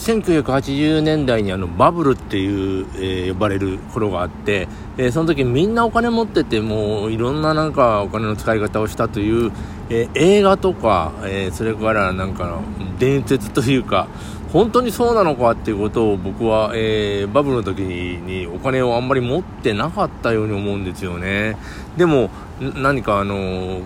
1980年代にあのバブルっていう、えー呼ばれる頃があって、えーその時みんなお金持っててもういろんななんかお金の使い方をしたという、えー映画とか、えーそれからなんかの伝説というか本当にそうなのかっていうことを僕は、えーバブルの時にお金をあんまり持ってなかったように思うんですよね。でも何かあの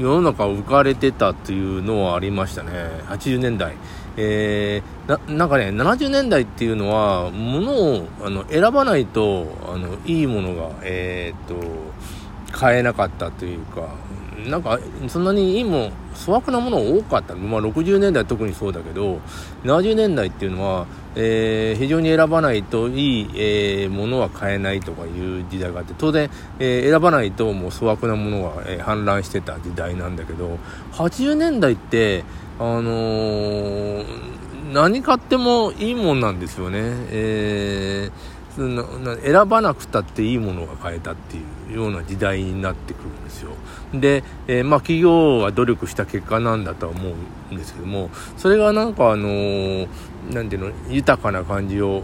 世の中浮かれてたっていうのはありましたね。80年代。えーなんかね70年代っていうのは物をあの選ばないとあのいいものがえーっと買えなかったというかなんかそんなにいいもの粗悪なもの多かった、まあ、60年代特にそうだけど70年代っていうのは、えー非常に選ばないといい、えーものは買えないとかいう時代があって当然、えー選ばないともう粗悪なものが、えー氾濫してた時代なんだけど80年代ってあのー何買ってもいいもんなんですよね。えー選ばなくたっていいものが買えたっていうような時代になってくるんですよ。で、えーまあ企業は努力した結果なんだとは思うんですけども、それがなんかあのーなんていうの、豊かな感じを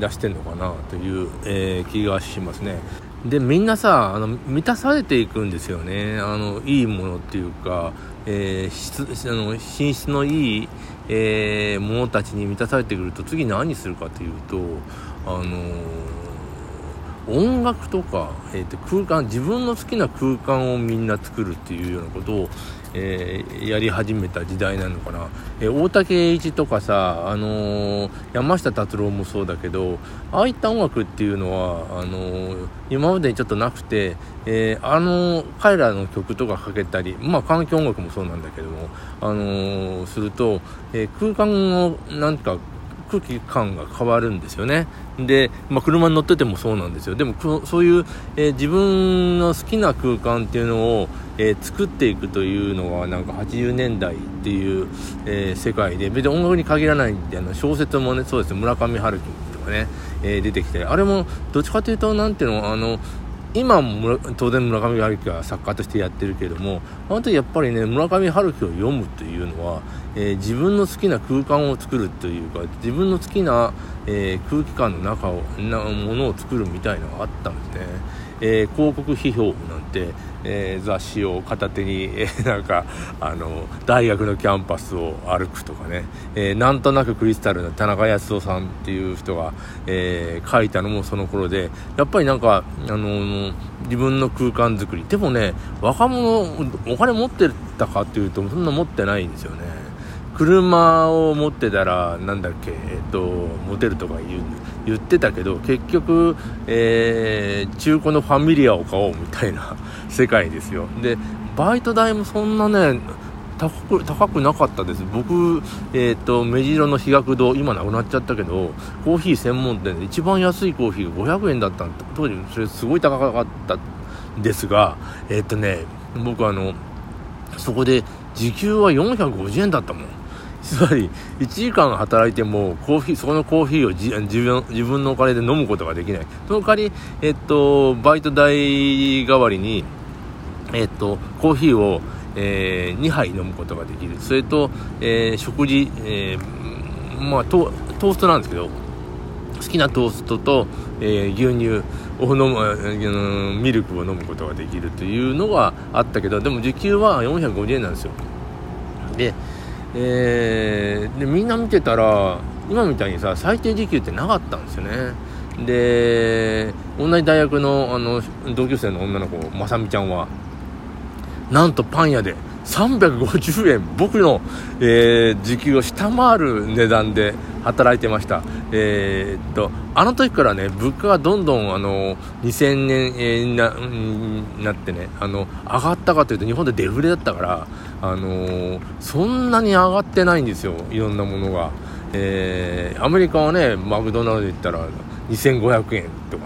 出してんのかなという、えー気がしますね。で、みんなさ、あの、満たされていくんですよね。あの、いいものっていうか、えー質あの品質のいい、えーものたちに満たされてくると次何するかというとあのー音楽とか、えーと空間自分の好きな空間をみんな作るっていうようなことを、えーやり始めた時代なのかな、えー大竹栄一とかさ、あのー山下達郎もそうだけどああいった音楽っていうのはあの今までちょっとなくて、えあの彼らの曲とかかけたりまあ環境音楽もそうなんだけども、あのすると、え空間をなんか空気感が変わるんですよね。で、まあ、車に乗っててもそうなんですよ。でも、そういう、えー自分の好きな空間っていうのを、えー作っていくというのが、なんか80年代っていう、えー世界で、別に音楽に限らないんで、あの小説もね、そうです村上春樹とかね、えー出てきて、あれも、どっちかというと、なんていうの、あの、今も当然村上春樹は作家としてやってるけれどもあの時やっぱりね村上春樹を読むというのは、えー自分の好きな空間を作るというか自分の好きな、えー空気感の中をなものを作るみたいなのがあったんですね、えー広告批評、えー雑誌を片手に、えーなんかあの大学のキャンパスを歩くとかね、えーなんとなくクリスタルの田中康夫さんっていう人が、え書いたのもその頃でやっぱりなんか、あの自分の空間づくり。でもね若者お金持ってたかっていうとそんな持ってないんですよね。車を持ってたらなんだっけ、えっと、モテるとか言う言ってたけど結局、えー中古のファミリアを買おうみたいな 世界ですよ。でバイト代もそんなね高く高くなかったです。僕、えっと目白の日学堂今なくなっちゃったけどコーヒー専門店で一番安いコーヒーが500円だった当時それすごい高かったですがえっ、とね僕あのそこで時給は450円だったもん。つまり1時間働いてもコーヒーそこのコーヒーを自分自分のお金で飲むことができない。その代わり、えっと、バイト代代わりに、えっと、コーヒーを、え2杯飲むことができる。それと、えー食事、えーまあ、トーストなんですけど好きなトーストと、えー牛乳を飲む、ミルクを飲むことができるというのがあったけどでも時給は450円なんですよ,、えーでみんな見てたら今みたいにさ最低時給ってなかったんですよね。で同じ大学のあの同級生の女の子まさみちゃんはなんとパン屋で350円。僕の、えー時給を下回る値段で働いてました。えーっとあの時からね物価がどんどんあの2000年にななってねあの上がったかというと日本でデフレだったからあのそんなに上がってないんですよ。いろんなものが、えーアメリカはねマクドナルド行ったら2500円とか。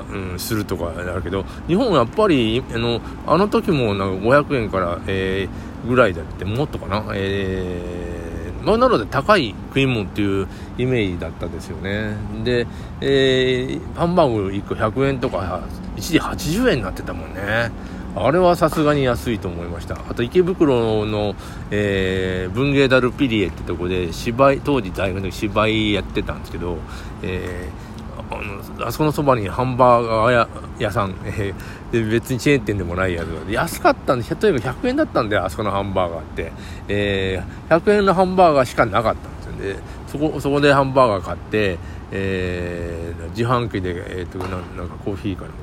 うん、するとかだけど日本はやっぱりあのあの時もなんか500円から、えーぐらいだってもっとかな、えーまあ、なので高い食い物っていうイメージだったですよね。で、えーハンバーグ1個100円とか一時80円になってたもんね。あれはさすがに安いと思いました。あと池袋の、えー、文芸ダルピリエってとこで芝居当時大学の時芝居やってたんですけど、えー、あのあそこのそばにハンバーガー屋さん、えー、で別にチェーン店でもないやつで安かったんで例えば100円だったんであそこのハンバーガーって、えー、100円のハンバーガーしかなかったんですよ。ねそこそこでハンバーガー買ってえー、自販機で、えーと、なんかコーヒーかなんか。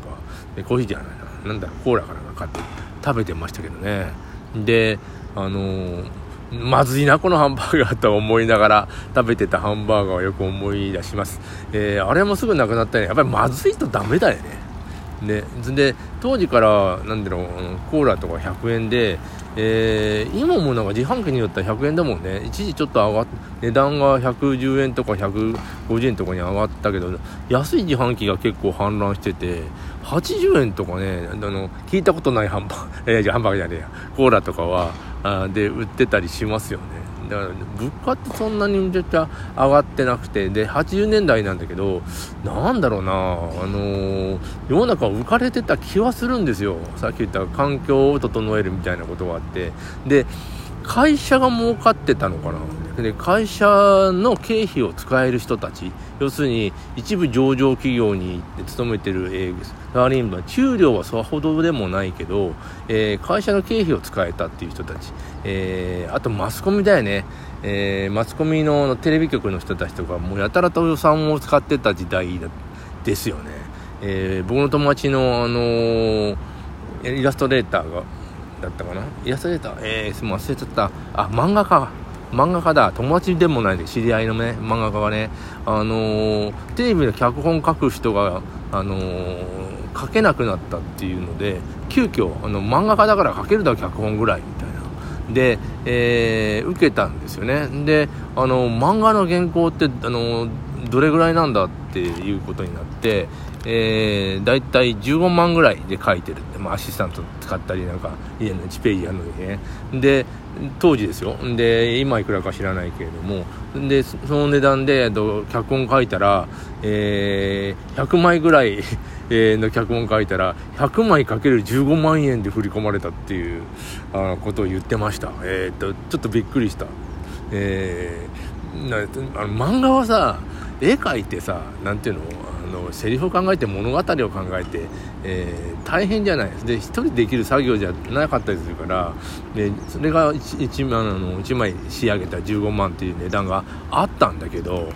コーヒーじゃないな。なんだろうコーラかなんか買って食べてましたけどね。であのー、まずいなこのハンバーガーと思いながら食べてたハンバーガーをよく思い出します、えー、あれもすぐなくなったね。やっぱりまずいとダメだよね。ね、で当時からなんだろうコーラとか100円で、えー、今もなんか自販機によっては100円だもんね。一時ちょっと上がっ値段が110円とか150円とかに上がったけど安い自販機が結構氾濫してて80円とかねあの聞いたことないハンバーガー、えー、ハンバーガーじゃねえや。コーラとかはあで売ってたりしますよね。だから物価ってそんなにめちゃくちゃ上がってなくてで80年代なんだけどなんだろうなあのー、世の中浮かれてた気はするんですよ。さっき言った環境を整えるみたいなことがあって。で会社が儲かってたのかな。で会社の経費を使える人たち要するに一部上場企業に勤めてる、えー、サラリーマン給料はそほどでもないけど、えー、会社の経費を使えたっていう人たち、えー、あとマスコミだよね、えー、マスコミのテレビ局の人たちとかもうやたらと予算を使ってた時代ですよね、え僕の友達の、あのイラストレーターがだったかな？イラストレーターえー、忘れちゃった。あ漫画家。漫画家だ。友達でもないで知り合いのね漫画家がね。あのー、テレビの脚本書く人があのー、書けなくなったっていうので急遽あの漫画家だから書けるだろ脚本ぐらいみたいな。で、えー、受けたんですよね。であの漫画の原稿ってあのどれぐらいなんだっていうことになってえー、だいたい15万ぐらいで書いてる、まあ、アシスタント使ったりなんか家の1ページやるのにね。で当時ですよ。で今いくらか知らないけれども。でその値段で脚本書いたら、えー、100枚ぐらい の脚本書いたら100枚かける15万円で振り込まれたっていうあことを言ってました、えー、っとちょっとびっくりした、えー、なあの漫画はさ絵描いてさ何ていうの？あのセリフを考えて物語を考えて、えー、大変じゃない。で一人できる作業じゃなかったりするからでそれが 1, 1, あの1枚仕上げた15万っていう値段があったんだけど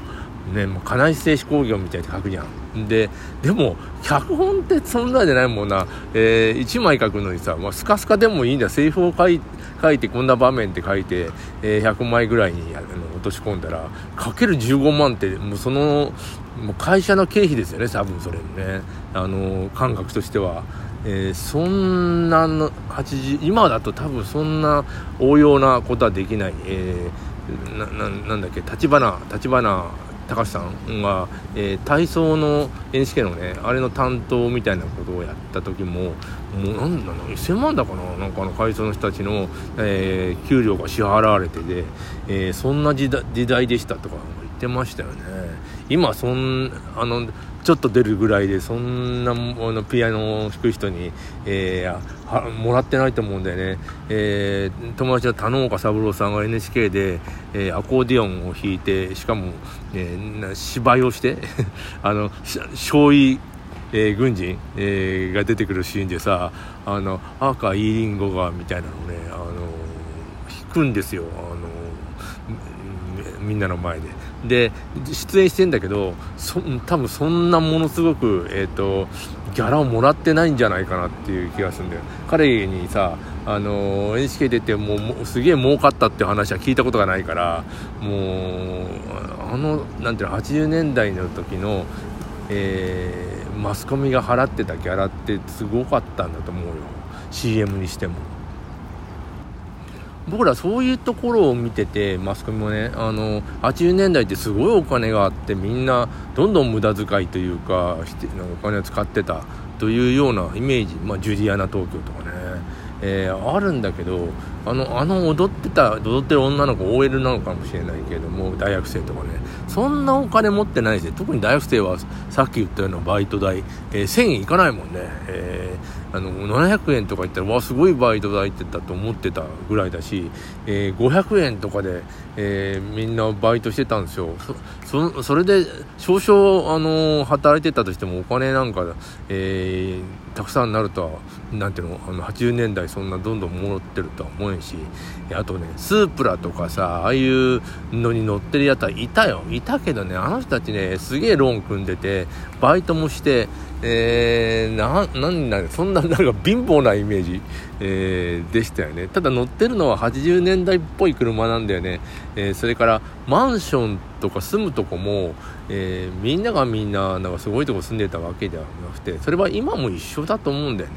ね、もう金井製紙工業みたいに書くじゃん。で、でも、脚本ってそんなじゃないもんな。えー、1枚書くのにさ、まあ、スカスカでもいいんだ。セリフを書い書いて、こんな場面って書いて、えー、100枚ぐらいにあの落とし込んだら、かける15万って、もうその、もう会社の経費ですよね、多分それね。あの、感覚としては。えー、そんなの80今だと多分そんな応用なことはできない、えー、なななんだっけ立花立花高橋さんが、えー、体操の NHK のねあれの担当みたいなことをやった時ももうなんだろう1000万だかななんかあの会社の人たちの、えー、給料が支払われてて、えー、そんな時代でしたとか言ってましたよね。今そんあのちょっと出るぐらいでそんなあのピアノを弾く人に、えー、もらってないと思うんだよね、えー、友達の田之岡三郎さんが NHK で、えー、アコーディオンを弾いてしかも、えー、芝居をして あの少尉えー、軍人、えー、が出てくるシーンでさ「あの赤いいりんごが」みたいなのね、あの弾くんですよ、あのみんなの前で。で出演してんだけどそ多分そんなものすごく、えーと、ギャラをもらってないんじゃないかなっていう気がするんだよ彼にさあの NHK 出てもうすげえ儲かったって話は聞いたことがないからもうあのなんていうの80年代の時の、えー、マスコミが払ってたギャラってすごかったんだと思うよ CM にしても。僕らそういうところを見ててマスコミもねあの80年代ってすごいお金があってみんなどんどん無駄遣いというかお金を使ってたというようなイメージ、まあ、ジュリアナ東京とかね、えー、あるんだけどあのあの踊ってた踊ってる女の子 OL なのかもしれないけども大学生とかね。そんなお金持ってないし特に大学生はさっき言ったようなバイト代、えー、1000円いかないもんね、えーあの700円とか言ったらわすごいバイト代ってたと思ってたぐらいだし、えー、500円とかで、えー、みんなバイトしてたんですよ。そそれで少々、あの働いてたとしてもお金なんか、えー、たくさんなるとはなんていうのあの80年代そんなどんどん戻ってるとは思えんしあとねスープラとかさああいうのに乗ってるやつはいたよ。いたけどねあの人たちねすげえローン組んでてバイトもしてえー、な、なんだそんななんか貧乏なイメージ、えー、でしたよね。ただ乗ってるのは80年代っぽい車なんだよね。えー、それからマンションとか住むとこも、えー、みんながみんななんかすごいとこ住んでたわけではなくて、それは今も一緒だと思うんだよね。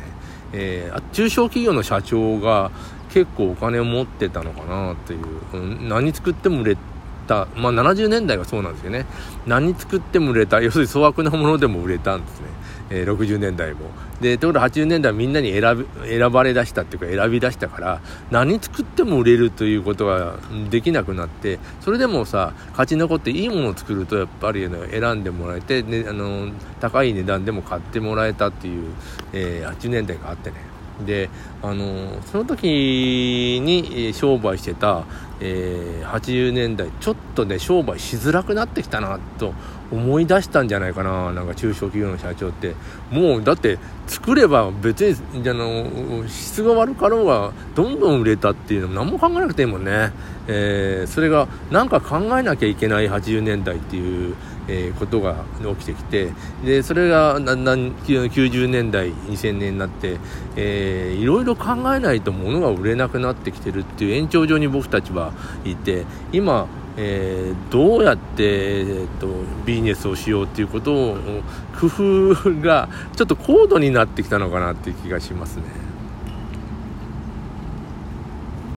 えー、中小企業の社長が結構お金を持ってたのかなっていう、うん、何作っても売れた、まあ、70年代がそうなんですよね何作っても売れた要するに粗悪なものでも売れたんですね、えー、60年代も。でところが80年代みんなに選び選ばれ出したっていうか選び出したから何作っても売れるということができなくなってそれでもさ勝ち残っていいものを作るとやっぱり、選んでもらえて、ね、あの高い値段でも買ってもらえたっていう、えー、80年代があってね。であのその時に商売してた、えー、80年代ちょっとね商売しづらくなってきたなと思い出したんじゃないかななんか中小企業の社長って。もうだって作れば別にあの質が悪かろうがどんどん売れたっていうのも何も考えなくていいもんね、えー、それが何か考えなきゃいけない80年代っていうえー、ことが起きてきてでそれがだんだん90年代2000年になって、えー、いろいろ考えないと物が売れなくなってきてるっていう延長上に僕たちはいて今えー、どうやって、えーと、ビジネスをしようっていうことを工夫がちょっと高度になってきたのかなっていう気がしますね。